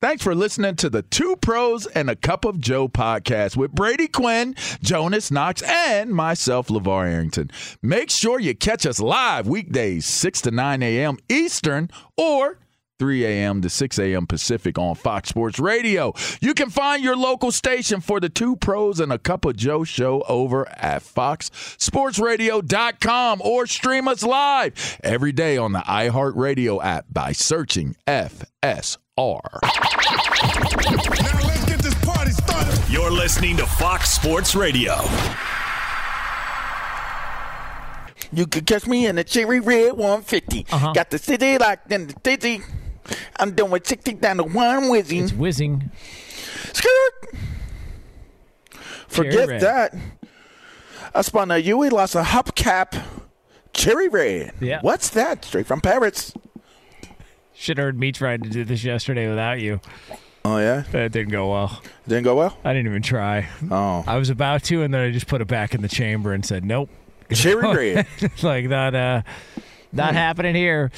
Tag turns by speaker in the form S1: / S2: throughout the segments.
S1: Thanks for listening to the Two Pros and a Cup of Joe podcast with Brady Quinn, Jonas Knox, and myself, LaVar Arrington. Make sure you catch us live weekdays, 6 to 9 a.m. Eastern or 3 a.m. to 6 a.m. Pacific on Fox Sports Radio. You can find your local station for the Two Pros and a Cup of Joe show over at foxsportsradio.com or stream us live every day on the iHeartRadio app by searching FSR.
S2: Now let's get this party started.
S3: You're listening to Fox Sports Radio.
S4: You can catch me in the cherry red 150.
S5: Uh-huh.
S4: Got the city locked in the dizzy. I'm doing 60 down to one whizzing.
S5: It's whizzing.
S4: Skirt. Forget
S5: red.
S4: that. I spun a Yui, lost a hubcap. Cherry red.
S5: Yeah.
S4: What's that? Straight from Paris.
S5: Should have heard me trying to do this yesterday without you.
S4: Oh, yeah?
S5: That didn't go well.
S4: Didn't go well?
S5: I didn't even try.
S4: Oh.
S5: I was about to, and then I just put it back in the chamber and said, "Nope."
S4: Cherry red.
S5: like that. Uh, not happening here.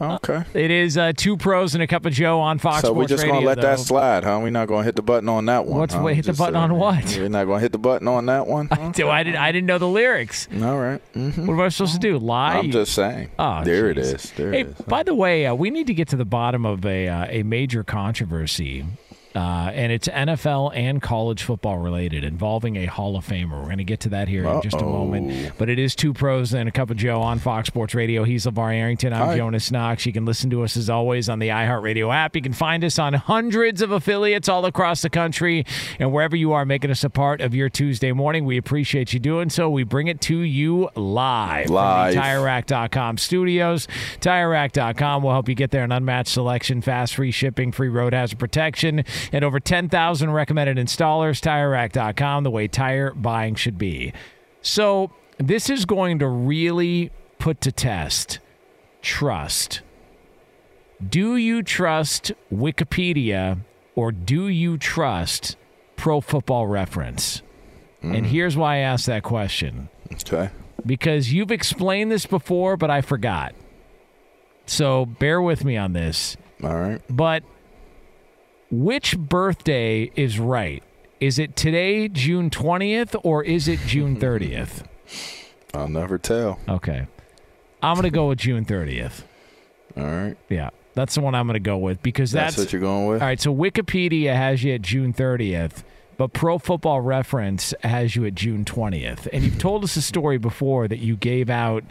S4: Okay.
S5: It is uh, two pros and a cup of Joe on Fox
S4: So
S5: Sports
S4: we're just gonna let that slide, huh? We're not gonna hit the button on that one.
S5: What's-
S4: huh?
S5: wait, hit the
S4: Just,
S5: button on what?
S4: We're not gonna hit the button on that one. Huh?
S5: Do I didn't I didn't know the lyrics.
S4: All right. Mm-hmm.
S5: What am I supposed to do? Lie?
S4: I'm just saying.
S5: Oh,
S4: there it
S5: jeez.
S4: is. There
S5: hey,
S4: it is.
S5: by the way, uh, we need to get to the bottom of a uh, a major controversy, uh, and it's NFL and college football related, involving a Hall of Famer. We're going to get to that here in just a moment. But it is two pros and a cup of Joe on Fox Sports Radio. He's LaVar Arrington. I'm
S4: Hi.
S5: Jonas Knox. You can listen to us as always on the iHeartRadio app. You can find us on hundreds of affiliates all across the country, and wherever you are, making us a part of your Tuesday morning. We appreciate you doing so. We bring it to you live,
S4: Live.
S5: from the TireRack.com studios. TireRack.com will help you get there an unmatched selection, fast, free shipping, free road hazard protection, and over 10,000 recommended installers. TireRack.com, the way tire buying should be. So, this is going to really put to test trust. Do you trust Wikipedia or do you trust Pro Football Reference? And mm. here's why I asked that question
S4: Okay.
S5: because you've explained this before, but I forgot. So bear with me on this.
S4: All right.
S5: But which birthday is right? Is it today, June 20th, or is it June 30th?
S4: I'll never tell.
S5: Okay. I'm going to go with June 30th.
S4: All right.
S5: Yeah. That's the one I'm going to go with because
S4: That's,
S5: that's,
S4: what you're going with.
S5: All right, so Wikipedia has you at June 30th, but Pro Football Reference has you at June 20th. And you've told us a story before that you gave out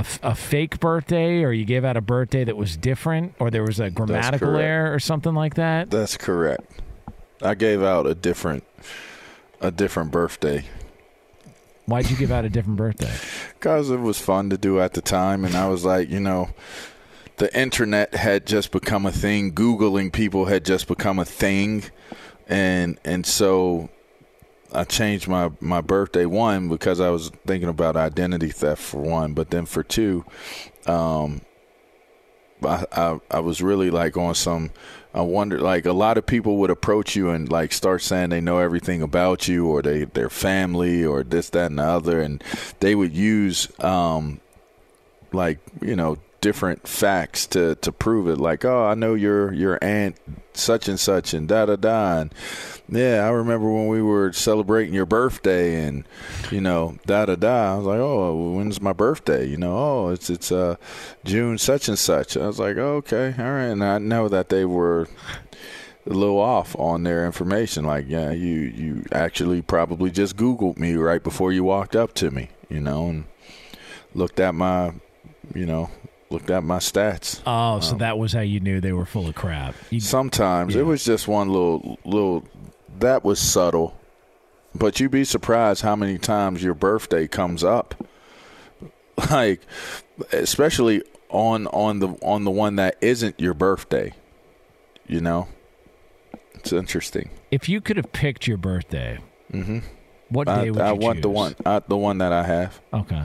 S5: a, a fake birthday or you gave out a birthday that was different or there was a grammatical error or something like that.
S4: That's correct. I gave out a different, a different birthday
S5: Why'd you give out a different birthday?
S4: because it was fun to do at the time, and I was like, you know, the internet had just become a thing. Googling people had just become a thing, and and so I changed my my birthday one because I was thinking about identity theft for one, but then for two, um, I, I I was really like on some. I wonder, like a lot of people would approach you and like start saying they know everything about you or they their family or this that and the other, and they would use um, like you know different facts to to prove it. Like, oh, I know your your aunt such and such and da da da. And yeah, I remember when we were celebrating your birthday and you know da da da. I was like, oh, when's my birthday? You know, oh, it's it's uh June such and such. I was like, oh, okay, all right. And I know that they were a little off on their information. Like, yeah, you you actually probably just Googled me right before you walked up to me, you know, and looked at my, you know, looked at my stats.
S5: Oh, so that was how you knew they were full of crap. You,
S4: Sometimes
S5: Yeah.
S4: it was just one little little that was subtle, but you'd be surprised how many times your birthday comes up. Like, especially on on the on the one that isn't your birthday. You know, it's interesting.
S5: if you could have picked your birthday,
S4: mm-hmm.
S5: what
S4: I,
S5: day would
S4: I
S5: you
S4: want the one, I, the one that I have.
S5: Okay.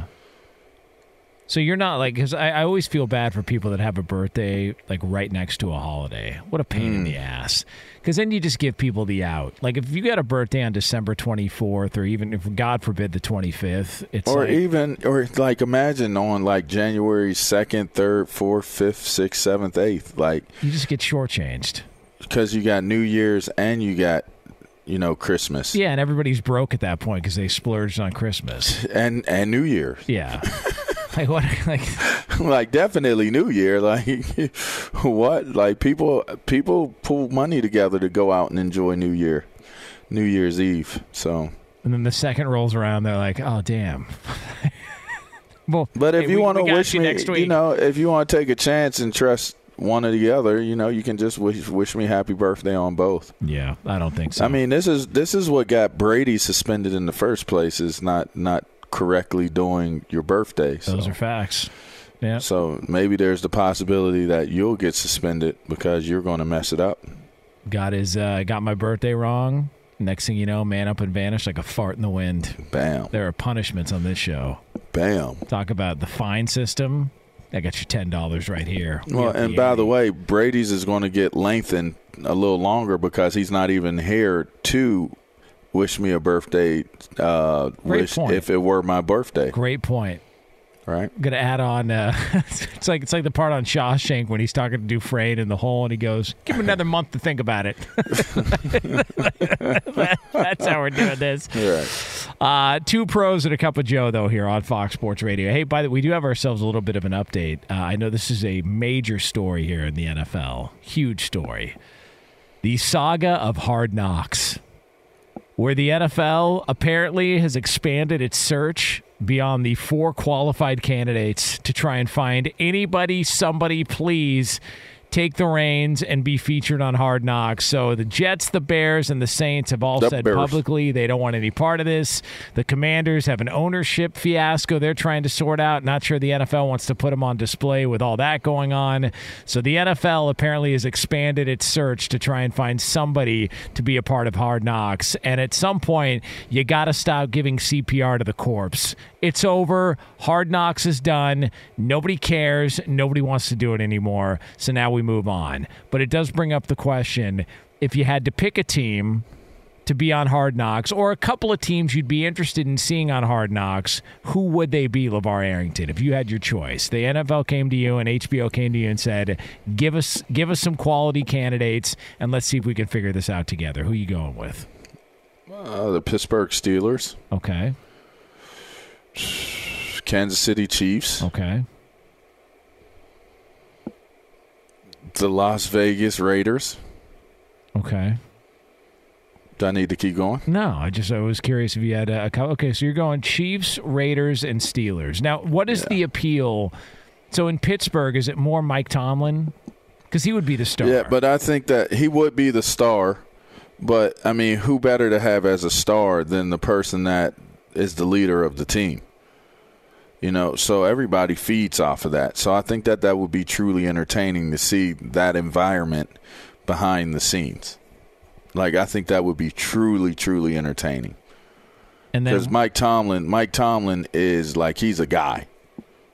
S5: So you're not like because I, I always feel bad for people that have a birthday like right next to a holiday. What a pain
S4: Hmm.
S5: in the ass. Because then you just give people the out. Like if you got a birthday on December 24th, or even if God forbid the 25th, it's
S4: or
S5: like,
S4: even or like imagine on like January second, third, fourth, fifth, sixth, seventh, eighth, like
S5: you just get shortchanged.
S4: because you got New Year's and you got you know Christmas
S5: Yeah, and everybody's broke at that point because they splurged on Christmas.
S4: and and New Year's.
S5: Yeah. like what? Like
S4: like definitely New Year. Like what? Like people people pull money together to go out and enjoy New Year, New Year's Eve. So,
S5: and then the second rolls around, they're like, oh damn. well,
S4: but if
S5: hey,
S4: you want to wish
S5: you
S4: me, you know, if you want to take a chance and trust one or the other, you know, you can just wish wish me happy birthday on both.
S5: Yeah, I don't think so.
S4: I mean, this is this is what got Brady suspended in the first place is not not correctly doing your birthday.
S5: those are facts. Yeah.
S4: So maybe there's the possibility that you'll get suspended because you're going to mess it up.
S5: got his uh, got my birthday wrong. Next thing you know, man up and vanish like a fart in the wind.
S4: Bam,
S5: There are punishments on this show.
S4: bam.
S5: Talk about the fine system. I got your ten dollars right here. We
S4: Well, and by the way, Brady's is going to get lengthened a little longer because he's not even here to wish me a birthday uh, wish
S5: point.
S4: if it were my birthday,
S5: great point.
S4: right?
S5: I'm gonna add on. Uh, it's like it's like the part on Shawshank when he's talking to Dufresne in the hole, and he goes, "Give him another month to think about it." That's how we're doing this.
S4: Right.
S5: Uh, two pros and a cup of Joe, though, here on Fox Sports Radio. Hey, by the way, we do have ourselves a little bit of an update. Uh, I know this is a major story here in the NFL. Huge story. The saga of hard knocks, where the NFL apparently has expanded its search beyond the four qualified candidates to try and find anybody, somebody, please take the reins and be featured on Hard Knocks. So the Jets, the Bears, and the Saints have all
S4: The
S5: said
S4: Bears.
S5: publicly they don't want any part of this. The Commanders have an ownership fiasco they're trying to sort out. Not sure the NFL wants to put them on display with all that going on. So the NFL apparently has expanded its search to try and find somebody to be a part of Hard Knocks. And at some point, you got to stop giving CPR to the corpse. It's over. Hard Knocks is done. Nobody cares. Nobody wants to do it anymore. So now we move on. But it does bring up the question if you had to pick a team to be on Hard Knocks or a couple of teams you'd be interested in seeing on Hard Knocks, who would they be, LaVar Arrington, if you had your choice? The NFL came to you and HBO came to you and said, "Give us give us some quality candidates and let's see if we can figure this out together." Who are you going with?
S4: Uh, the Pittsburgh Steelers,
S5: Okay.
S4: Kansas City Chiefs,
S5: Okay.
S4: The Las Vegas Raiders.
S5: Okay.
S4: Do I need to keep going?
S5: No, I just I was curious if you had a, a cou- okay. So you're going Chiefs, Raiders, and Steelers. Now, what is the appeal? So in Pittsburgh, is it more Mike Tomlin? Because he would be the star.
S4: Yeah, but I think that he would be the star. But I mean, who better to have as a star than the person that is the leader of the team? You know, so everybody feeds off of that. So I think that that would be truly entertaining to see that environment behind the scenes. Like I think that would be truly, truly entertaining.
S5: and then
S4: Because Mike Tomlin, Mike Tomlin is like he's a guy.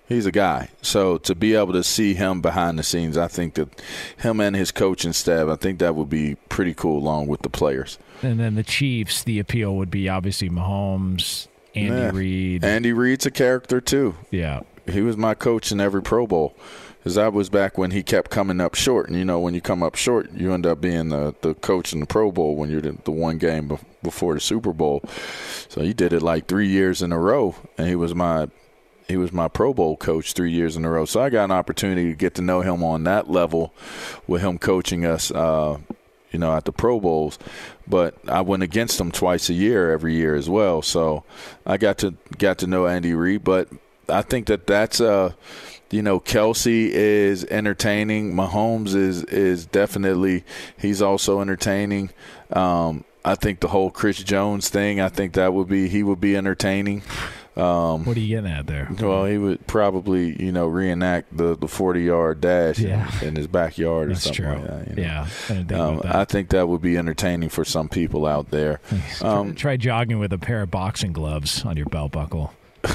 S4: He's a guy. So to be able to see him behind the scenes, I think that him and his coaching staff, I think that would be pretty cool along with the players.
S5: and then the Chiefs, the appeal would be obviously Mahomes, Andy
S4: Yeah.
S5: Reid.
S4: Andy Reid's a character too.
S5: yeah.
S4: He was my coach in every Pro Bowl. because that was back when he kept coming up short. And you know, when you come up short, you end up being the, the coach in the Pro Bowl when you're the, the one game bef- before the Super Bowl. So he did it like three years in a row, and he was my he was my Pro Bowl coach three years in a row. So I got an opportunity to get to know him on that level, with him coaching us. Uh, you know, at the Pro Bowls, but I went against him twice a year, every year as well. So I got to got to know Andy Reid, but I think that that's uh, you know, Kelce is entertaining. Mahomes is is definitely he's also entertaining. Um, I think the whole Chris Jones thing. I think that would be he would be entertaining. Um,
S5: What are you getting at there?
S4: well, he would probably, you know, reenact the, the 40 yard dash in-
S5: Yeah.
S4: in, his backyard or something
S5: true.
S4: like that. you know.
S5: Yeah, I think
S4: Um,
S5: that.
S4: I think that would be entertaining for some people out there. Um,
S5: Try jogging with a pair of boxing gloves on your belt buckle.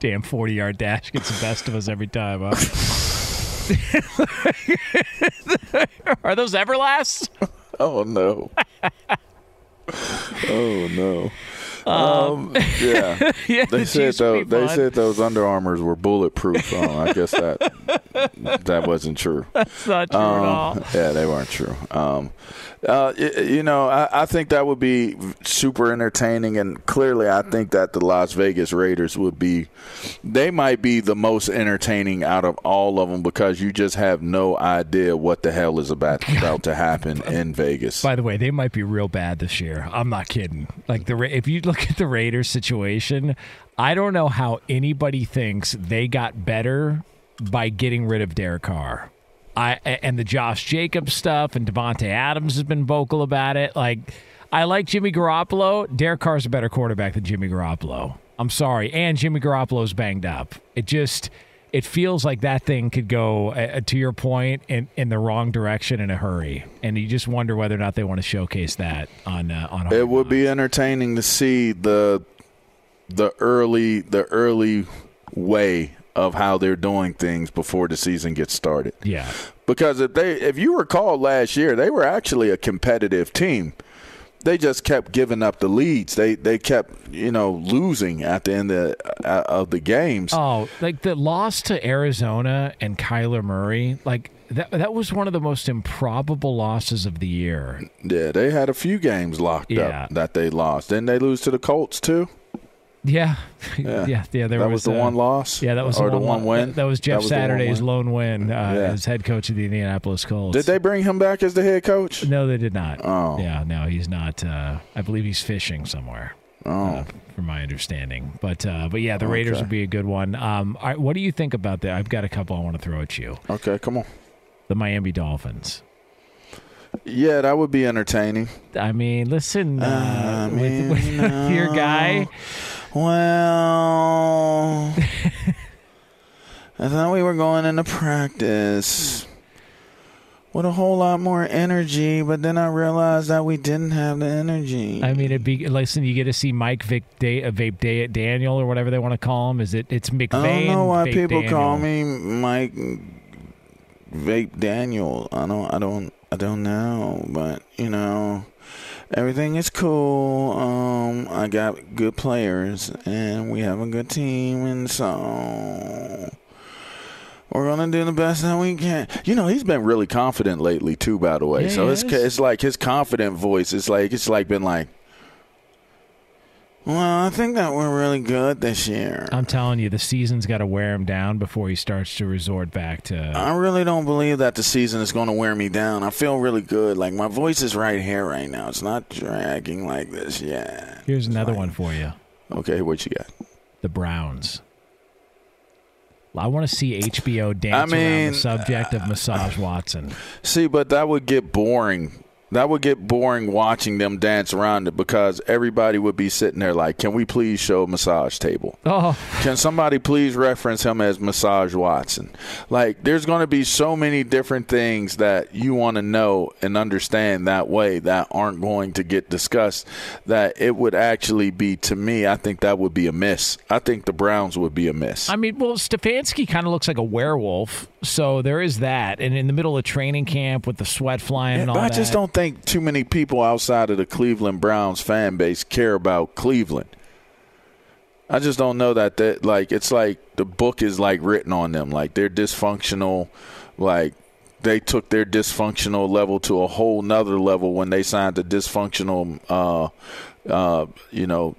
S5: Damn 40 yard dash gets the best of us every time, huh? Are those Everlasts?
S4: oh, no. oh, no. Um, yeah.
S5: yeah,
S4: They said those, they said those Under Armours were bulletproof. Oh, I guess that that wasn't true.
S5: It's not true at all.
S4: Um, yeah, they weren't true. Um, uh, you know, I, I think that would be super entertaining, and clearly, I think that the Las Vegas Raiders would be. They might be the most entertaining out of all of them because you just have no idea what the hell is about about to happen in Vegas.
S5: By the way, they might be real bad this year. I'm not kidding. Like the if you look at the Raiders situation, I don't know how anybody thinks they got better by getting rid of Derek Carr. I and the Josh Jacobs stuff and Davante Adams has been vocal about it. Like I like Jimmy Garoppolo. Derek Carr's a better quarterback than Jimmy Garoppolo. I'm sorry, and Jimmy Garoppolo's banged up. It just it feels like that thing could go uh, to your point in, in the wrong direction in a hurry, and you just wonder whether or not they want to showcase that on uh, on.
S4: it would be entertaining to see the the early the early way of how they're doing things before the season gets started.
S5: yeah.
S4: Because if they if you recall last year, they were actually a competitive team. They just kept giving up the leads. They they kept, you know, losing at the end of, uh, of the games.
S5: Oh, like the loss to Arizona and Kyler Murray, like that that was one of the most improbable losses of the year.
S4: Yeah, they had a few games locked
S5: Yeah.
S4: up that they lost. Didn't they lose to the Colts too?
S5: Yeah,
S4: Yeah.
S5: yeah, yeah. There
S4: that was, the
S5: uh,
S4: one loss.
S5: Yeah, that was
S4: or
S5: the one,
S4: one win.
S5: That was Jeff
S4: was the
S5: Saturday's lone win uh,
S4: Yeah.
S5: as head coach of the Indianapolis Colts.
S4: Did they bring him back as the head coach?
S5: No, they did not.
S4: Oh.
S5: yeah, no, he's not. Uh, I believe he's fishing somewhere.
S4: Oh,
S5: uh, from my understanding. But uh, but yeah, the Raiders
S4: Okay.
S5: would be a good one. Um, right, what do you think about that? I've got a couple I want to throw at you.
S4: okay, come on.
S5: The Miami Dolphins.
S4: Yeah, that would be entertaining.
S5: I mean, listen, uh,
S4: I mean,
S5: with, with your guy.
S4: Well, I thought we were going into practice with a whole lot more energy, but then I realized that we didn't have the energy.
S5: I mean, it'd be listen. You get to see Mike Vic Day, uh, Vape Day at Daniel or whatever they want to call him. Is it? It's
S4: McVeigh?
S5: I
S4: don't know why people call me Mike Vape Daniel. I don't. I don't. I don't know, but you know, everything is cool. Um, I got good players, and we have a good team, and so we're gonna do the best that we can. You know, he's been really confident lately too. By the way,
S5: Yeah,
S4: so it's it's like his confident voice. It's like it's like been like. Well, I think that we're really good this year.
S5: I'm telling you, the season's got to wear him down before he starts to resort back to.
S4: I really don't believe that the season is going to wear me down. I feel really good. Like my voice is right here right now. It's not dragging like this yet.
S5: Here's another one for you:
S4: Okay, what you got?
S5: the Browns. I want to see HBO dance
S4: I
S5: around
S4: mean, uh,
S5: the subject of Massage Watson.
S4: See, but that would get boring. That would get boring watching them dance around it because everybody would be sitting there like, "Can we please show massage table?
S5: Oh,
S4: Can somebody please reference him as Massage Watson? Like, there's going to be so many different things that you want to know and understand that way that aren't going to get discussed. That it would actually be, to me, I think that would be a miss. I think the Browns would be a miss.
S5: I mean, well, Stefanski kind of looks like a werewolf, So there is that. And in the middle of training camp with the sweat flying and all
S4: I
S5: that.
S4: just don't think too many people outside of the Cleveland Browns fan base care about Cleveland. I just don't know that that like it's like the book is like written on them like they're dysfunctional like they took their dysfunctional level to a whole nother level when they signed the dysfunctional uh uh you know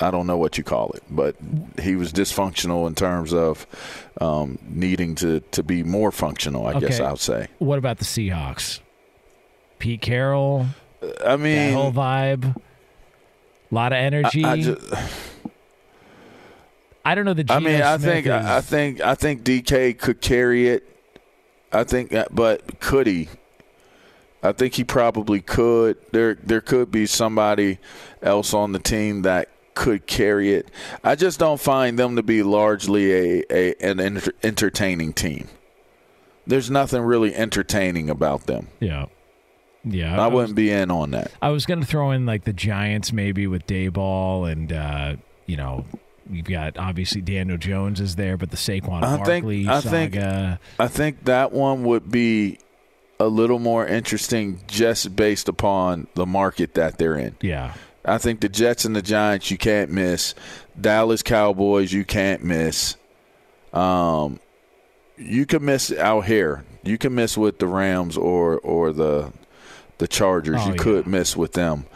S4: I don't know what you call it, but he was dysfunctional in terms of um, needing to, to be more functional. I guess I would say.
S5: What about the Seahawks? Pete Carroll,
S4: I
S5: that
S4: mean,
S5: whole vibe, a lot of energy.
S4: I,
S5: I,
S4: I
S5: don't know. The
S4: I mean, I
S5: Smith
S4: think
S5: is-
S4: I think I think DK could carry it. I think, uh, but could he? I think he probably could. There, there could be somebody else on the team that could carry it. I just don't find them to be largely a, a an enter- entertaining team. There's nothing really entertaining about them.
S5: yeah, yeah.
S4: I
S5: was-
S4: wouldn't be in on that.
S5: I was going to throw in like the Giants maybe with Daboll and uh, you know you've got obviously Daniel Jones is there, but the Saquon
S4: I think-
S5: Barkley
S4: I
S5: saga.
S4: think- I think that one would be a little more interesting just based upon the market that they're in.
S5: yeah,
S4: I think the Jets and the Giants you can't miss. Dallas Cowboys you can't miss. Um, you can miss out here. You can miss with the Rams or or the the Chargers.
S5: Oh,
S4: you
S5: yeah.
S4: could miss with them.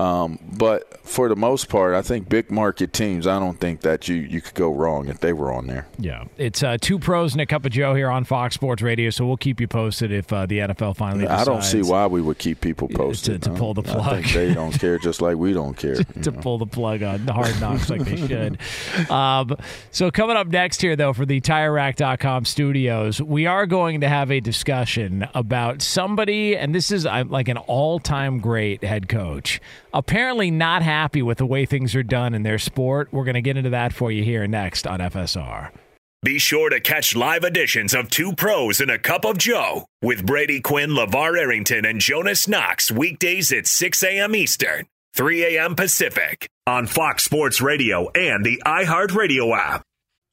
S4: Um, but for the most part, I think big market teams. I don't think that you you could go wrong if they were on there.
S5: yeah. It's uh, two pros and a cup of Joe here on Fox Sports Radio, so we'll keep you posted if uh, the NFL finally.
S4: I don't see why we would keep people posted.
S5: to pull the
S4: I
S5: plug.
S4: think they don't care, just like we don't care.
S5: to pull the plug on the hard knocks like they should. Um, so coming up next here, though, for the TireRack.com studios, we are going to have a discussion about somebody, and this is like an all-time great head coach, apparently not happy with the way things are done in their sport. We're going to get into that for you here next on FSR.
S3: Be sure to catch live editions of Two Pros and a Cup of Joe with Brady Quinn, LaVar Arrington, and Jonas Knox weekdays at 6 a.m. Eastern, 3 a.m. Pacific on Fox Sports Radio and the iHeartRadio app.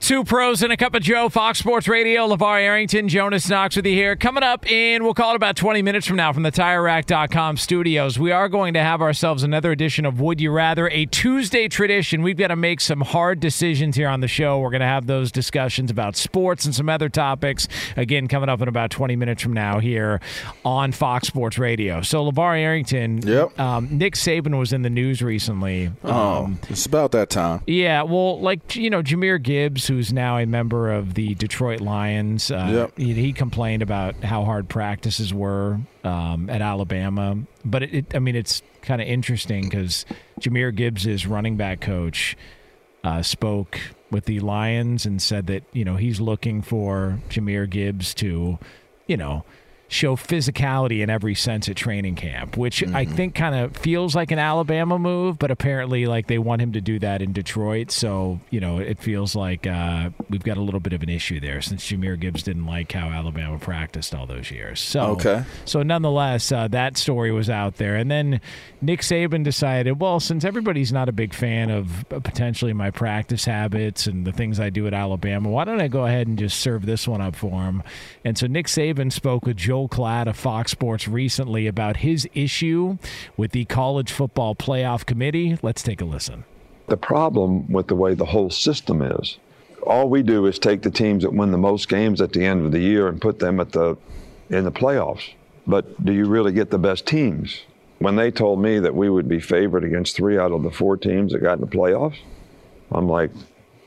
S5: Two pros and a cup of Joe, Fox Sports Radio, LaVar Arrington, Jonas Knox with you here. Coming up in, we'll call it about 20 minutes from now from the TireRack.com studios. We are going to have ourselves another edition of Would You Rather, a Tuesday tradition. We've got to make some hard decisions here on the show. We're going to have those discussions about sports and some other topics. Again, coming up in about 20 minutes from now here on Fox Sports Radio. So, LaVar Arrington,
S4: Yep.
S5: um, Nick Saban was in the news recently.
S4: Oh,
S5: Um,
S4: it's about that time.
S5: yeah, well, like you know, Jahmyr Gibbs, who's now a member of the Detroit Lions, uh,
S4: Yep.
S5: he, he complained about how hard practices were um, at Alabama. But it, it, I mean, it's kind of interesting because Jahmyr Gibbs' running back coach uh, spoke with the Lions and said that you know he's looking for Jahmyr Gibbs to, you know. Show physicality in every sense at training camp, which I think kind of feels like an Alabama move, but apparently, like they want him to do that in Detroit. So, you know, it feels like uh, we've got a little bit of an issue there since Jahmyr Gibbs didn't like how Alabama practiced all those years. So,
S4: Okay.
S5: so nonetheless, uh, that story was out there, and then Nick Saban decided, well, since everybody's not a big fan of potentially my practice habits and the things I do at Alabama, why don't I go ahead and just serve this one up for him? And so Nick Saban spoke with Joel Klatt of Fox Sports recently about his issue with the College Football Playoff Committee. Let's take a listen.
S6: the problem with the way the whole system is. All we do is take the teams that win the most games at the end of the year and put them at the in the playoffs. But do you really get the best teams? When they told me that we would be favored against three out of the four teams that got in the playoffs, I'm like,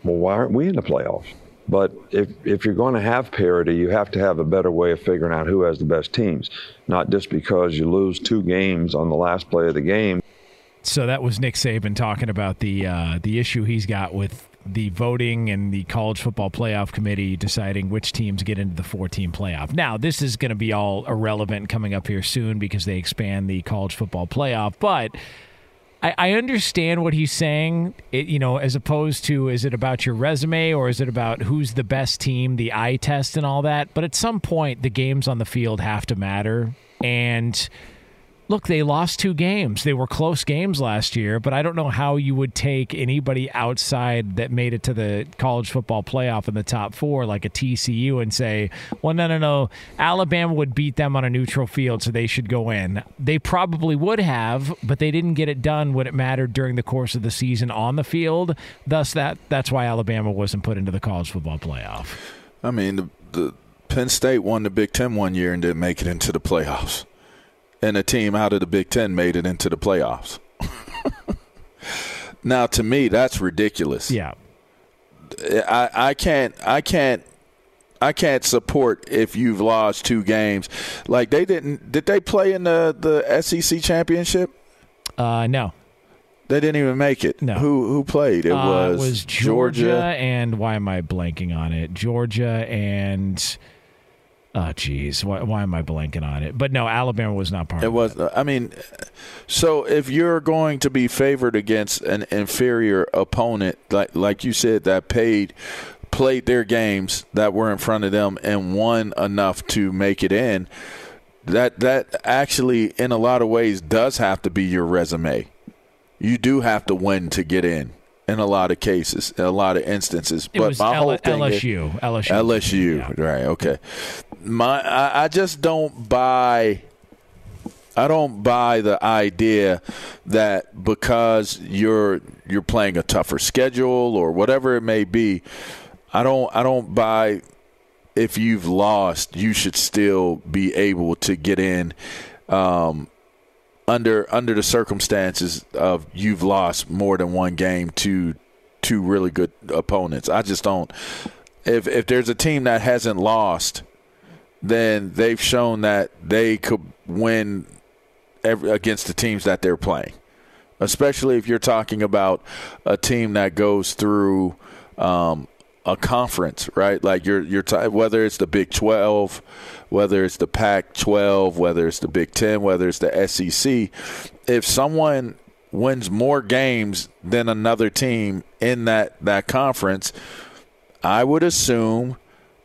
S6: well, why aren't we in the playoffs? But if, if you're going to have parity, you have to have a better way of figuring out who has the best teams, not just because you lose two games on the last play of the game.
S5: So that was Nick Saban talking about the uh, the issue he's got with the voting and the college football playoff committee deciding which teams get into the four team playoff. Now, this is going to be all irrelevant coming up here soon because they expand the college football playoff, but. I, I understand what he's saying. It, you know, as opposed to is it about your resume or is it about who's the best team, the eye test, and all that. But at some point, the games on the field have to matter. And look, they lost two games. They were close games last year, but I don't know how you would take anybody outside that made it to the college football playoff in the top four, like a TCU, and say, well, no, no, no, Alabama would beat them on a neutral field, so they should go in. They probably would have, but they didn't get it done when it mattered during the course of the season on the field. Thus, that that's why Alabama wasn't put into the college football playoff.
S4: I mean, the, the Penn State won the Big Ten one year and didn't make it into the playoffs, and a team out of the Big Ten made it into the playoffs. now, to me, that's ridiculous.
S5: Yeah.
S4: I, I can't I can't I can't support if you've lost two games. Like they didn't did they play in the, the SEC championship?
S5: Uh, no.
S4: They didn't even make it.
S5: No.
S4: Who who played? It
S5: Uh,
S4: was,
S5: was Georgia, and why am I blanking on it? Georgia and Ah, oh geez, why, why am I blanking on it? But no, Alabama was not part of
S4: It
S5: of
S4: was I mean so if you're going to be favored against an inferior opponent like like you said that paid played their games that were in front of them and won enough to make it in that that actually in a lot of ways does have to be your resume. You do have to win to get in in a lot of cases, in a lot of instances.
S5: It
S4: but my
S5: L-
S4: whole thing is-
S5: LSU. LSU.
S4: LSU,
S5: Yeah.
S4: right? Okay. My, I, I just don't buy. I don't buy the idea that because you're you're playing a tougher schedule or whatever it may be, I don't I don't buy if you've lost, you should still be able to get in um, under under the circumstances of you've lost more than one game to two really good opponents. I just don't. If if there's a team that hasn't lost, then they've shown that they could win every, against the teams that they're playing. especially if you're talking about a team that goes through um, a conference, right? Like you're you're t- whether it's the Big 12, whether it's the Pac 12, whether it's the Big 10, whether it's the SEC, if someone wins more games than another team in that that conference, I would assume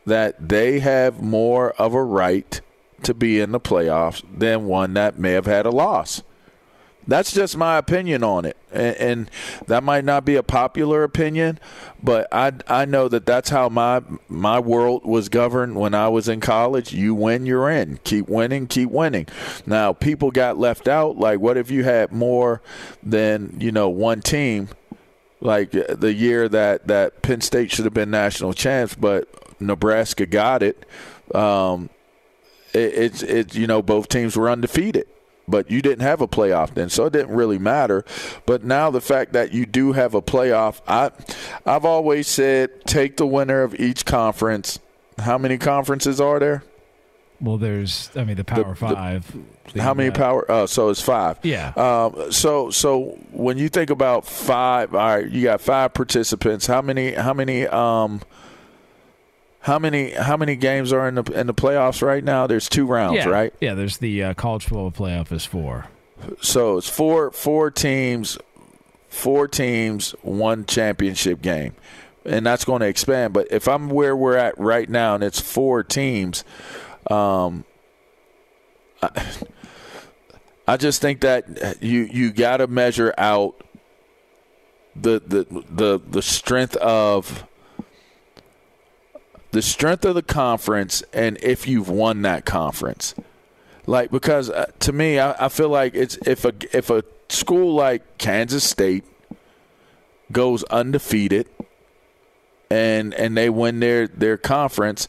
S4: that they have more of a right to be in the playoffs than one that may have had a loss. That's just my opinion on it, and, and, that might not be a popular opinion, but I I know that that's how my my world was governed when I was in college. You win, you're in. Keep winning, keep winning. Now people got left out. Like, what if you had more than you know one team? Like uh, the year that that Penn State should have been national champs, but Nebraska got it. Um, it, it's it you know both teams were undefeated but you didn't have a playoff then, so it didn't really matter. But now the fact that you do have a playoff, I I've always said take the winner of each conference. How many conferences are there?
S5: Well, there's I mean the Power
S4: The-
S5: Five. The,
S4: How many
S5: uh,
S4: power? Oh, so it's five.
S5: Yeah.
S4: Um, so so when you think about five, all right, you got five participants. How many? How many? Um, how many? How many games are in the in the playoffs right now? There's two rounds,
S5: yeah,
S4: right?
S5: Yeah, there's the uh, college football playoff is four.
S4: So it's four four teams, four teams, one championship game, and that's going to expand. But if I'm where we're at right now, and it's four teams, um, I, I just think that you you got to measure out the the the the strength of the strength of the conference and if you've won that conference. Like because uh, to me I, I feel like it's if a if a school like Kansas State goes undefeated and and they win their their conference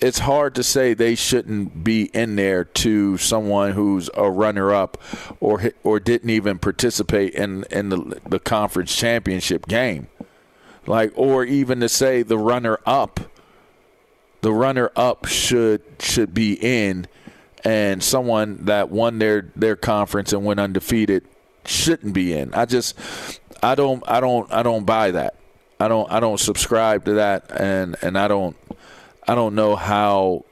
S4: it's hard to say they shouldn't be in there to someone who's a runner up or or didn't even participate in in the the conference championship game. Like or even to say the runner up the runner up should should be in and someone that won their their conference and went undefeated shouldn't be in. I just I don't I don't I don't buy that. I don't I don't subscribe to that and and I don't I don't know how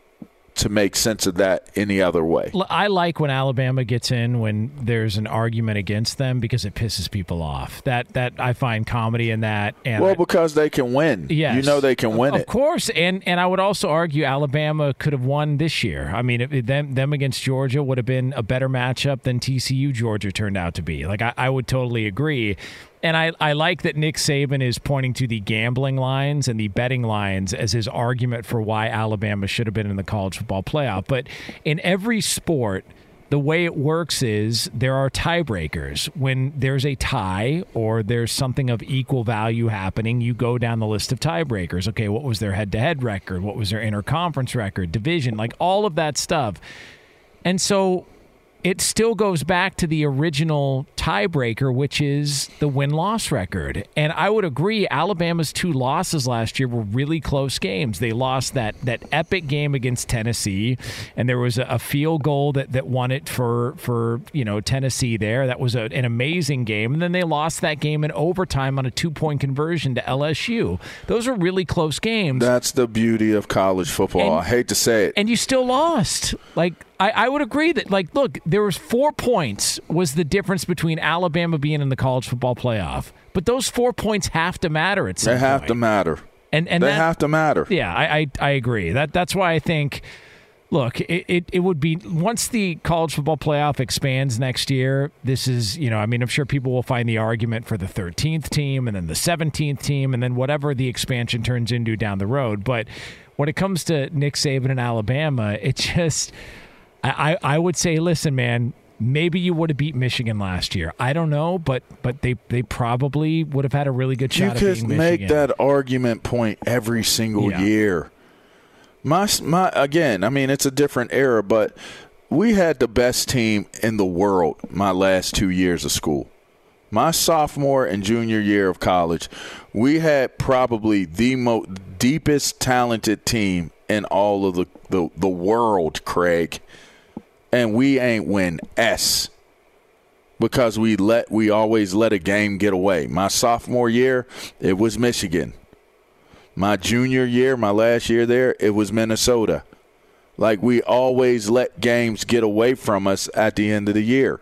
S4: to make sense of that any other way.
S5: I like when Alabama gets in when there's an argument against them because it pisses people off. That that I find comedy in that. And
S4: Well, because they can win.
S5: Yes.
S4: You know they can win
S5: of,
S4: it.
S5: Of course, and and I would also argue Alabama could have won this year. I mean, if, them them against Georgia would have been a better matchup than TCU Georgia turned out to be. Like I, I would totally agree. And I, I like that Nick Saban is pointing to the gambling lines and the betting lines as his argument for why Alabama should have been in the college football playoff. But in every sport, the way it works is there are tiebreakers. When there's a tie or there's something of equal value happening, you go down the list of tiebreakers. Okay, what was their head to head record? What was their interconference record, division, like all of that stuff. And so it still goes back to the original tiebreaker, which is the win loss record. And I would agree, Alabama's two losses last year were really close games. They lost that that epic game against Tennessee, and there was a, a field goal that, that won it for for you know Tennessee there. That was a, an amazing game. And then they lost that game in overtime on a two point conversion to LSU. Those are really close games.
S4: That's the beauty of college football.
S5: And-
S4: I hate to say it.
S5: and you still lost. Like I, I would agree that like look, there was four points was the difference between Alabama being in the college football playoff. But those four points have to matter at some
S4: they have
S5: point.
S4: to matter.
S5: And and
S4: they
S5: that-
S4: have to matter.
S5: Yeah, I, I I agree. That that's why I think look, it, it, it would be once the college football playoff expands next year, this is, you know, I mean, I'm sure people will find the argument for the 13th team and then the 17th team and then whatever the expansion turns into down the road. But when it comes to Nick Saban and Alabama, it just, I, I, I would say, listen, man, maybe you would have beat Michigan last year. I don't know, but but they they probably would have had a really good
S4: You
S5: shot at
S4: could make that argument point every single
S5: Yeah.
S4: year. My my again, I mean it's a different era, but we had the best team in the world my last 2 years of school. My sophomore and junior year of college, we had probably the most deepest talented team in all of the, the, the world, Craig. And we ain't win S. because we let we always let a game get away. My sophomore year, it was Michigan. My junior year, my last year there, it was Minnesota. Like we always let games get away from us at the end of the year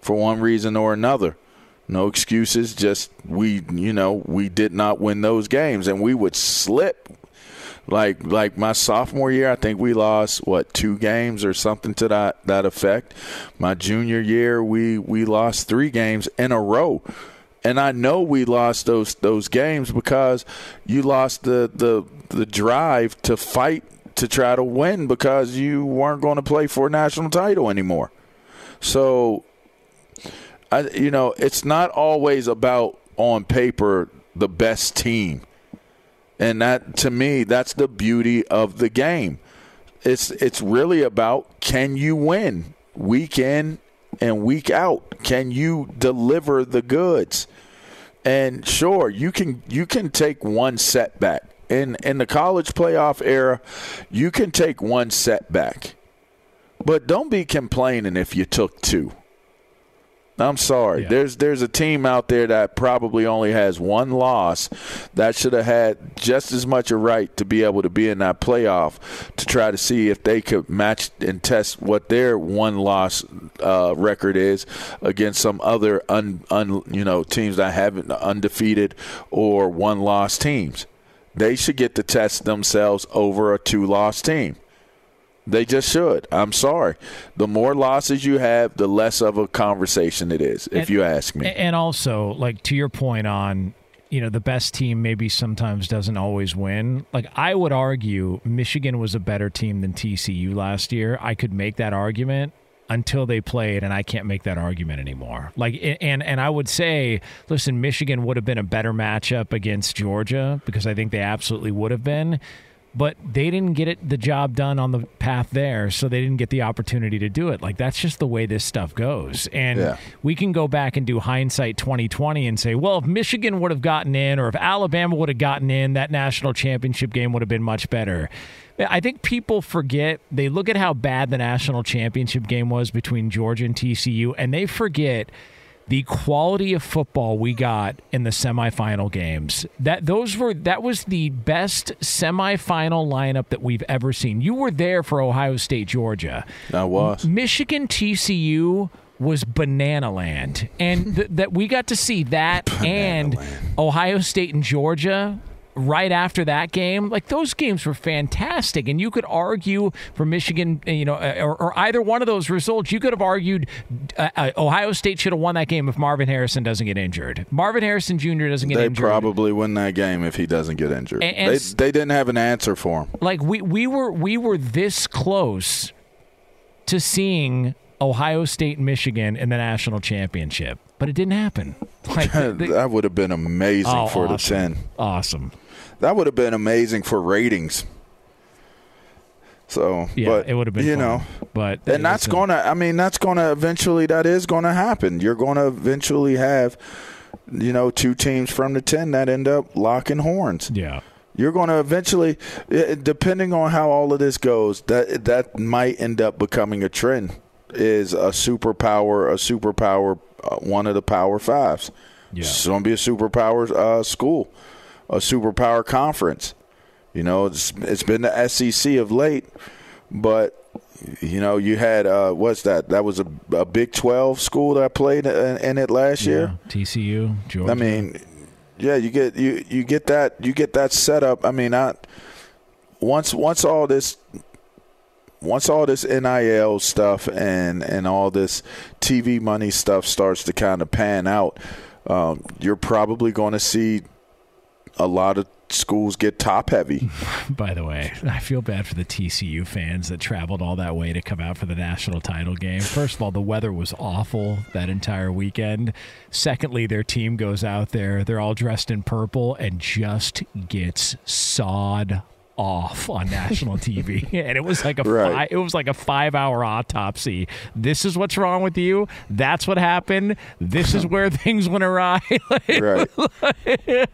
S4: for one reason or another. No excuses, just we, you know, we did not win those games and we would slip like like my sophomore year, I think we lost what two games or something to that that effect. My junior year, we we lost three games in a row, and I know we lost those those games because you lost the the the drive to fight to try to win because you weren't going to play for a national title anymore. So, I you know it's not always about on paper the best team and that to me, that's the beauty of the game. It's it's really about can you win week in and week out? Can you deliver the goods? And sure, you can you can take one setback. In in the college playoff era, you can take one setback. But don't be complaining if you took two. I'm sorry.
S5: Yeah.
S4: There's there's a team out there that probably only has one loss that should have had just as much a right to be able to be in that playoff to try to see if they could match and test what their one loss uh, record is against some other un, un you know teams that haven't undefeated or one loss teams. They should get to test themselves over a two loss team. They just should. I'm sorry. The more losses you have, the less of a conversation it is, if
S5: And-
S4: you ask me.
S5: And also, like to your point on, you know, the best team maybe sometimes doesn't always win. Like I would argue Michigan was a better team than TCU last year. I could make that argument until they played and I can't make that argument anymore. Like and and I would say, listen, Michigan would have been a better matchup against Georgia because I think they absolutely would have been. But they didn't get it the job done on the path there, so they didn't get the opportunity to do it. Like that's just the way this stuff goes. And
S4: Yeah.
S5: we can go back and do hindsight 2020 and say, well, if Michigan would have gotten in or if Alabama would have gotten in, that national championship game would have been much better. I think people forget, they look at how bad the national championship game was between Georgia and TCU, and they forget the quality of football we got in the semifinal games. That those were that was the best semifinal lineup that we've ever seen. You were there for Ohio State, Georgia.
S4: I was.
S5: Michigan TCU was banana land, and th- that we got to see that and Ohio State and Georgia right after that game. Like those games were fantastic, and you could argue for Michigan, you know, uh, or, or either one of those results. You could have argued uh, uh, Ohio State should have won that game if Marvin Harrison doesn't get injured. Marvin Harrison Jr. doesn't get
S4: They
S5: injured.
S4: They probably win that game if he doesn't get injured.
S5: And- and
S4: they, they didn't have an answer for him.
S5: like we we were we were this close to seeing Ohio State and Michigan in the national championship, but it didn't happen. Like the- the-
S4: that would have been amazing
S5: Oh,
S4: for the 10.
S5: awesome.
S4: That would have been amazing for ratings. So,
S5: Yeah,
S4: but
S5: it would have been.
S4: you
S5: fun.
S4: know,
S5: but
S4: and that's
S5: listen,
S4: going to I mean that's going to eventually that is going to happen. You're going to eventually have you know two teams from the 10 that end up locking horns.
S5: Yeah.
S4: You're going to eventually depending on how all of this goes, that that might end up becoming a trend is a superpower, a superpower uh, one of the power 5s.
S5: Yeah.
S4: It's going to be a superpower uh, school, a superpower conference. You know, it's it's been the SEC of late, but you know, you had uh, what's that? That was a, a Big Twelve school that I played in, in it last year.
S5: Yeah. TCU, Georgia.
S4: I mean, yeah, you get you you get that you get that set up. I mean, I once once all this once all this NIL stuff and and all this TV money stuff starts to kind of pan out, um, you're probably going to see a lot of schools get top heavy.
S5: by the way, I feel bad for the TCU fans that traveled all that way to come out for the national title game. First of all, the weather was awful that entire weekend. Secondly, their team goes out there, they're all dressed in purple and just gets sawed off on national TV, and it was like a
S4: Right.
S5: fi- it was like a five hour autopsy. This is what's wrong with you. That's what happened. This is where things went awry.
S4: Right.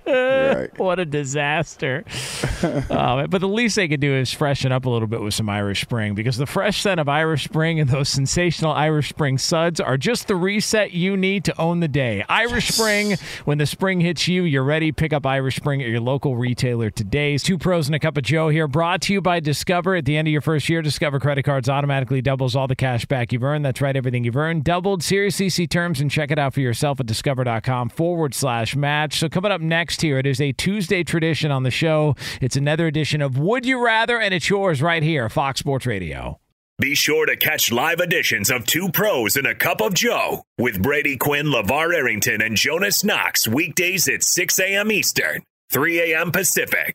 S4: right.
S5: what a disaster. Um, but the least they could do is freshen up a little bit with some Irish Spring because the fresh scent of Irish Spring and those sensational Irish Spring suds are just the reset you need to own the day. Irish Spring, when the spring hits you, you're ready. Pick up Irish Spring at your local retailer today. Two pros and a cup of Joe here, brought to you by Discover. At the end of your first year, Discover credit cards automatically doubles all the cash back you've earned. That's right, everything you've earned doubled. Seriously, see terms and check it out for yourself at discover.com forward slash match. So, coming up next here, it is a Tuesday tradition on the show. It's another edition of Would You Rather, and it's yours right here, Fox Sports Radio.
S3: Be sure to catch live editions of Two Pros and a Cup of Joe with Brady Quinn, LaVar Arrington, and Jonas Knox weekdays at 6 a.m. Eastern, 3 a.m. Pacific.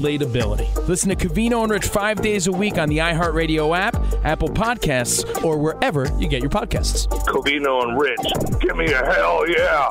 S7: relatability. Listen to Covino and Rich five days a week on the iHeartRadio app, Apple Podcasts, or wherever you get your podcasts.
S8: Covino and Rich. Give me a hell yeah.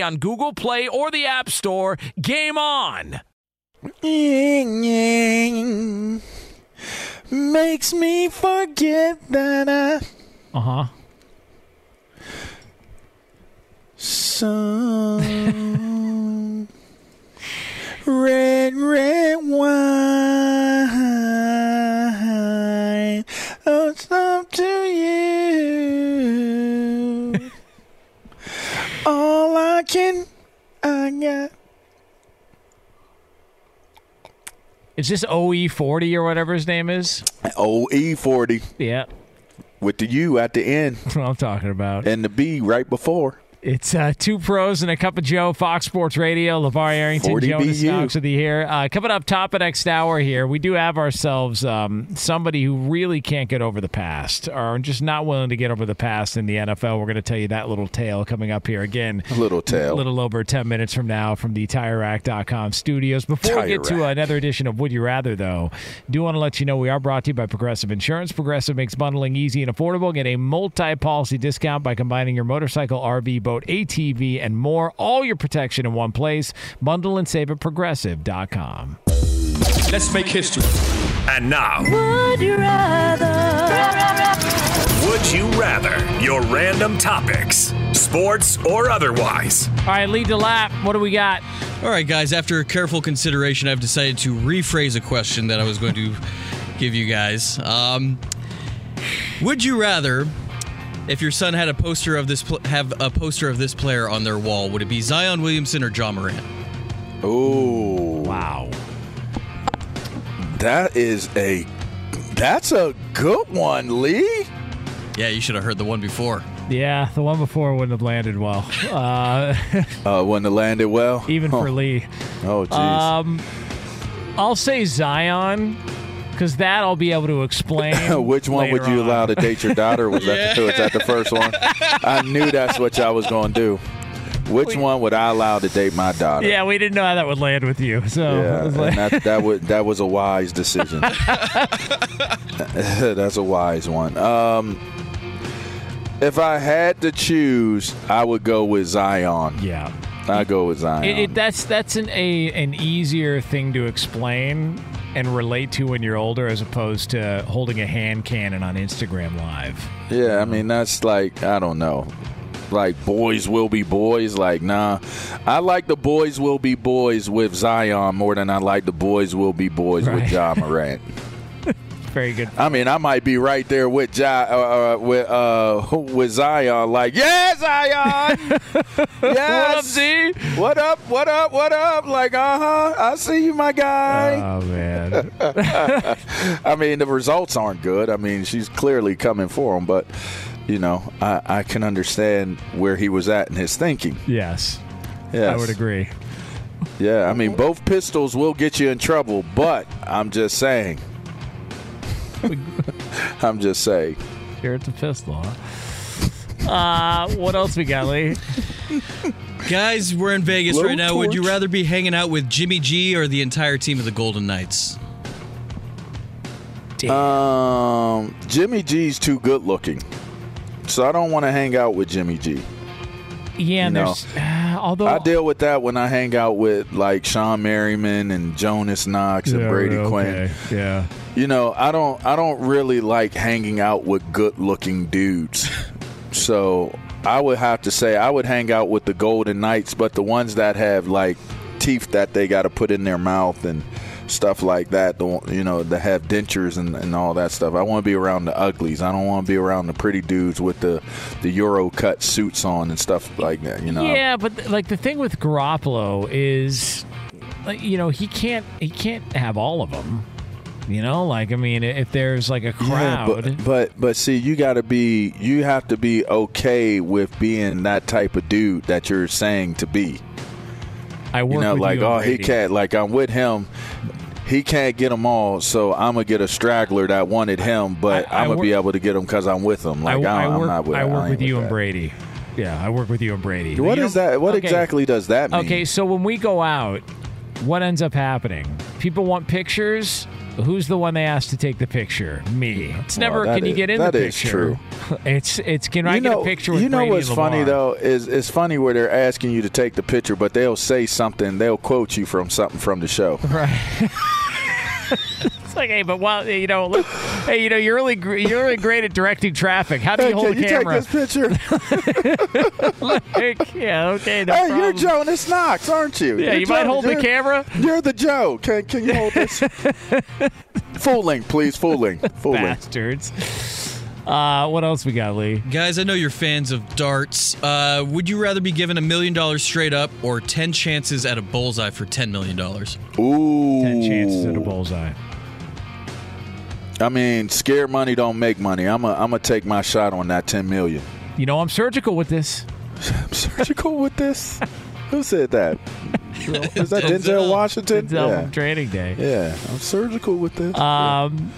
S5: on Google Play or the App Store. Game on!
S1: Makes me forget that I
S5: Uh huh.
S1: some red red wine. Oh, it's up to you. All I can, I got.
S5: Is this OE40 or whatever his name is?
S4: OE forty
S5: Yeah,
S4: with the U at the end
S5: that's what I'm talking about.
S4: and the B right before.
S5: It's uh, two pros and a cup of Joe, Fox Sports Radio, LaVar Arrington, Jonas
S4: BU.
S5: Knox with you here. Uh, coming up top of next hour here, we do have ourselves um, somebody who really can't get over the past or just not willing to get over the past in the NFL. We're going to tell you that little tale coming up here again.
S4: A little tail.
S5: A little over 10 minutes from now from the TireRack.com studios. Before we
S4: Tire
S5: get to another edition of Would You Rather, though, do want to let you know we are brought to you by Progressive Insurance. Progressive makes bundling easy and affordable. Get a multi policy discount by combining your motorcycle, RV, boat, ATV, and more. All your protection in one place. Bundle and save at progressive.com.
S7: Let's make history.
S3: And now,
S9: Would you rather?
S3: Would You Rather? Your random topics, sports or otherwise.
S5: All right, lead the lap. What do we got?
S10: All right, guys, after careful consideration, I've decided to rephrase a question that I was going to give you guys. Um, would you rather, if your son had a poster of this, pl- have a poster of this player on their wall, would it be Zion Williamson or Ja Morant?
S4: Oh,
S5: Wow.
S4: that is a that's a good one, Lee.
S10: Yeah, you should have heard the one before.
S5: Yeah, the one before wouldn't have landed well. Uh,
S4: Uh, wouldn't have landed well.
S5: even for
S4: Oh.
S5: Lee.
S4: Oh, jeez.
S5: Um, I'll say Zion because that I'll be able to explain.
S4: Which one would you
S5: on.
S4: allow to date your daughter? Was that the, was that the first one? I knew that's what y'all was going to do. Which one would I allow to date my daughter?
S5: Yeah, we didn't know how that would land with you. So
S4: Yeah,
S5: like-
S4: that that would that was a wise decision. That's a wise one. Um, if I had to choose, I would go with Zion.
S5: yeah.
S4: I go with Zion.
S5: It, it, that's that's an a an easier thing to explain and relate to when you're older, as opposed to holding a hand cannon on Instagram Live.
S4: yeah, I mean that's like I don't know. Like boys will be boys. Like nah, I like the boys will be boys with Zion more than I like the boys will be boys
S5: Right.
S4: with Ja Morant.
S5: Very good.
S4: I mean, I might be right there with uh, uh, with uh, with Zion. Like, yeah, Zion. yes.
S5: What up, Z?
S4: What up? What up? What up? Like, uh huh. I see you, my guy.
S5: Oh man.
S4: I mean, the results aren't good. I mean, she's clearly coming for him, but you know, I, I can understand where he was at in his thinking.
S5: yes,
S4: Yes.
S5: I would agree.
S4: Yeah, I mean, both pistols will get you in trouble, but I'm just saying. I'm just saying.
S5: Here at the pistol. Huh? Uh, what else we got, Lee?
S10: Guys, we're in Vegas
S4: Low
S10: right now. Would you rather be hanging out with Jimmy G or the entire team of the Golden Knights?
S4: Um, Jimmy G's too good looking, so I don't want to hang out with Jimmy G.
S5: Yeah, and
S4: know,
S5: there's uh, although
S4: I deal with that when I hang out with like Shawne Merriman and Jonas Knox and
S5: Yeah,
S4: Brady
S5: okay.
S4: Quinn.
S5: Yeah.
S4: You know, I don't I don't really like hanging out with good looking dudes. so I would have to say I would hang out with the Golden Knights, but the ones that have like teeth that they got to put in their mouth and stuff like that. The you know that have dentures and, and all that stuff. I want to be around the uglies. I don't want to be around the pretty dudes with the the Euro cut suits on and stuff like that. You know.
S5: Yeah, but like the thing with Garoppolo is, you know, he can't he can't have all of them. You know, like I mean, if there's like a
S4: Yeah,
S5: crowd,
S4: but, but but see, you got to be you have to be okay with being that type of dude that you're saying to be.
S5: I work
S4: You know,
S5: with
S4: like
S5: you
S4: oh, he can't. Like I'm with him. He can't get them all, so I'm gonna get a straggler that wanted him, but
S5: I- I
S4: I, am gonna be able to get him because I'm with him. Like
S5: I,
S4: I,
S5: I
S4: am not with.
S5: I work
S4: ain't
S5: with you and. Brady. Yeah, I work with you and Brady.
S4: What
S5: You
S4: is that? What
S5: okay.
S4: exactly does that mean?
S5: Okay, so when we go out, what ends up happening? People want pictures. Who's the one they ask to take the picture? Me. It's never.
S4: that
S5: can you get in
S4: that
S5: the
S4: is
S5: picture?
S4: true.
S5: It's it's. Can I
S4: you
S5: get
S4: know,
S5: a picture with
S4: you know
S5: Brady
S4: what's
S5: and
S4: funny though is it's funny where they're asking you to take the picture, but they'll say something. They'll quote you from something from the show.
S5: Right. it's like, hey, but while you know, look, hey, you know, you're really gr- you're really great at directing traffic. How do you
S4: Hey,
S5: hold
S4: can
S5: the
S4: you take this picture?
S5: Like, yeah, okay. No
S4: hey,
S5: problem.
S4: you're Jonas Knox, aren't you?
S5: Yeah,
S4: You're
S5: you might
S4: Jonas-
S5: hold the
S4: you're-
S5: camera.
S4: You're the Joe. Can, can you hold this? full length, please. Full length. Full length.
S5: Bastards. Uh, what else we got, Lee?
S10: Guys, I know you're fans of darts. Uh, would you rather be given a million dollars straight up or 10 chances at a bullseye for $10 million?
S4: Ooh.
S5: Ten chances at a bullseye.
S4: I mean, scared money don't make money. I'm a, I'm gonna take my shot on that 10 million.
S5: You know I'm surgical with this.
S4: I'm surgical with this. Who said that? Is that Denzel Washington?
S5: Denzel
S4: yeah.
S5: Training Day.
S4: Yeah, I'm surgical with this.
S5: Um,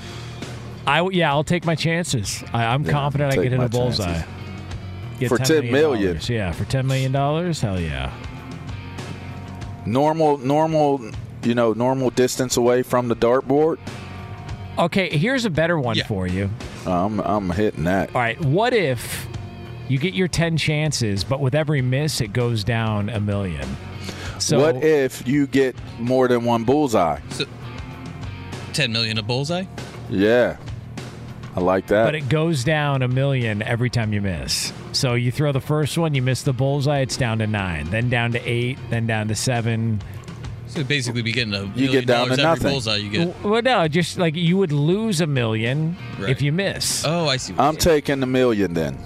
S5: I w- yeah, I'll take my chances. I, I'm
S4: Yeah,
S5: confident I
S4: take
S5: get hit
S4: my
S5: a bullseye. Get
S4: For 10 million.
S5: dollars. Yeah, for ten million dollars. Hell yeah.
S4: normal, normal, you know, normal distance away from the dartboard.
S5: Okay, here's a better one for you.
S4: I'm, I'm hitting that.
S5: All right, what if you get your ten chances, but with every miss it goes down a million? So
S4: what if you get more than one bullseye?
S10: 10 million a bullseye?
S4: Yeah, I like that.
S5: but it goes down a million every time you miss. So you throw the first one, you miss the bullseye, it's down to nine, then down to eight, then down to seven.
S10: So basically be getting a
S4: You
S10: million
S4: get down
S10: dollars
S4: to
S10: every
S4: nothing.
S10: bullseye you get.
S5: Well, no, just like you would lose a million
S10: Right.
S5: if you miss.
S10: Oh, I see.
S4: I'm taking the million then.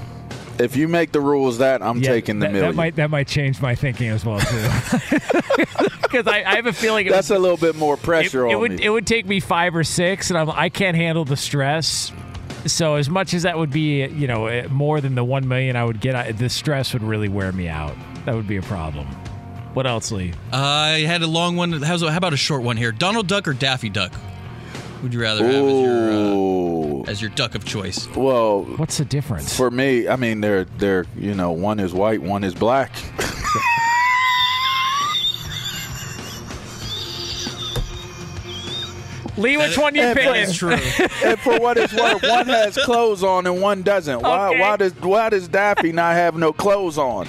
S4: If you make the rules that, I'm
S5: Yeah,
S4: taking the
S5: that,
S4: million.
S5: That might that might change my thinking as well too. Because I, I have a feeling it
S4: That's
S5: would,
S4: a little bit more pressure
S5: it
S4: on it
S5: would
S4: me.
S5: it would take me five or six, and I'm I can't handle the stress. So as much as that would be, you know, eh, more than the one million I would get, I, the stress would really wear me out. That would be a problem. What else, Lee?
S10: I had a long one. How's, how about a short one here? Donald Duck or Daffy Duck? Would you rather have as your, uh, as your duck of choice?
S4: well,
S5: What's the difference?
S4: for me, I mean, they're they're you know, one is white, one is black.
S5: Lee, which one you
S4: And for-
S5: picking?
S10: True.
S4: and for what it's worth, one has clothes on and one doesn't. Why
S5: Okay.
S4: why does why does Daffy not have no clothes on?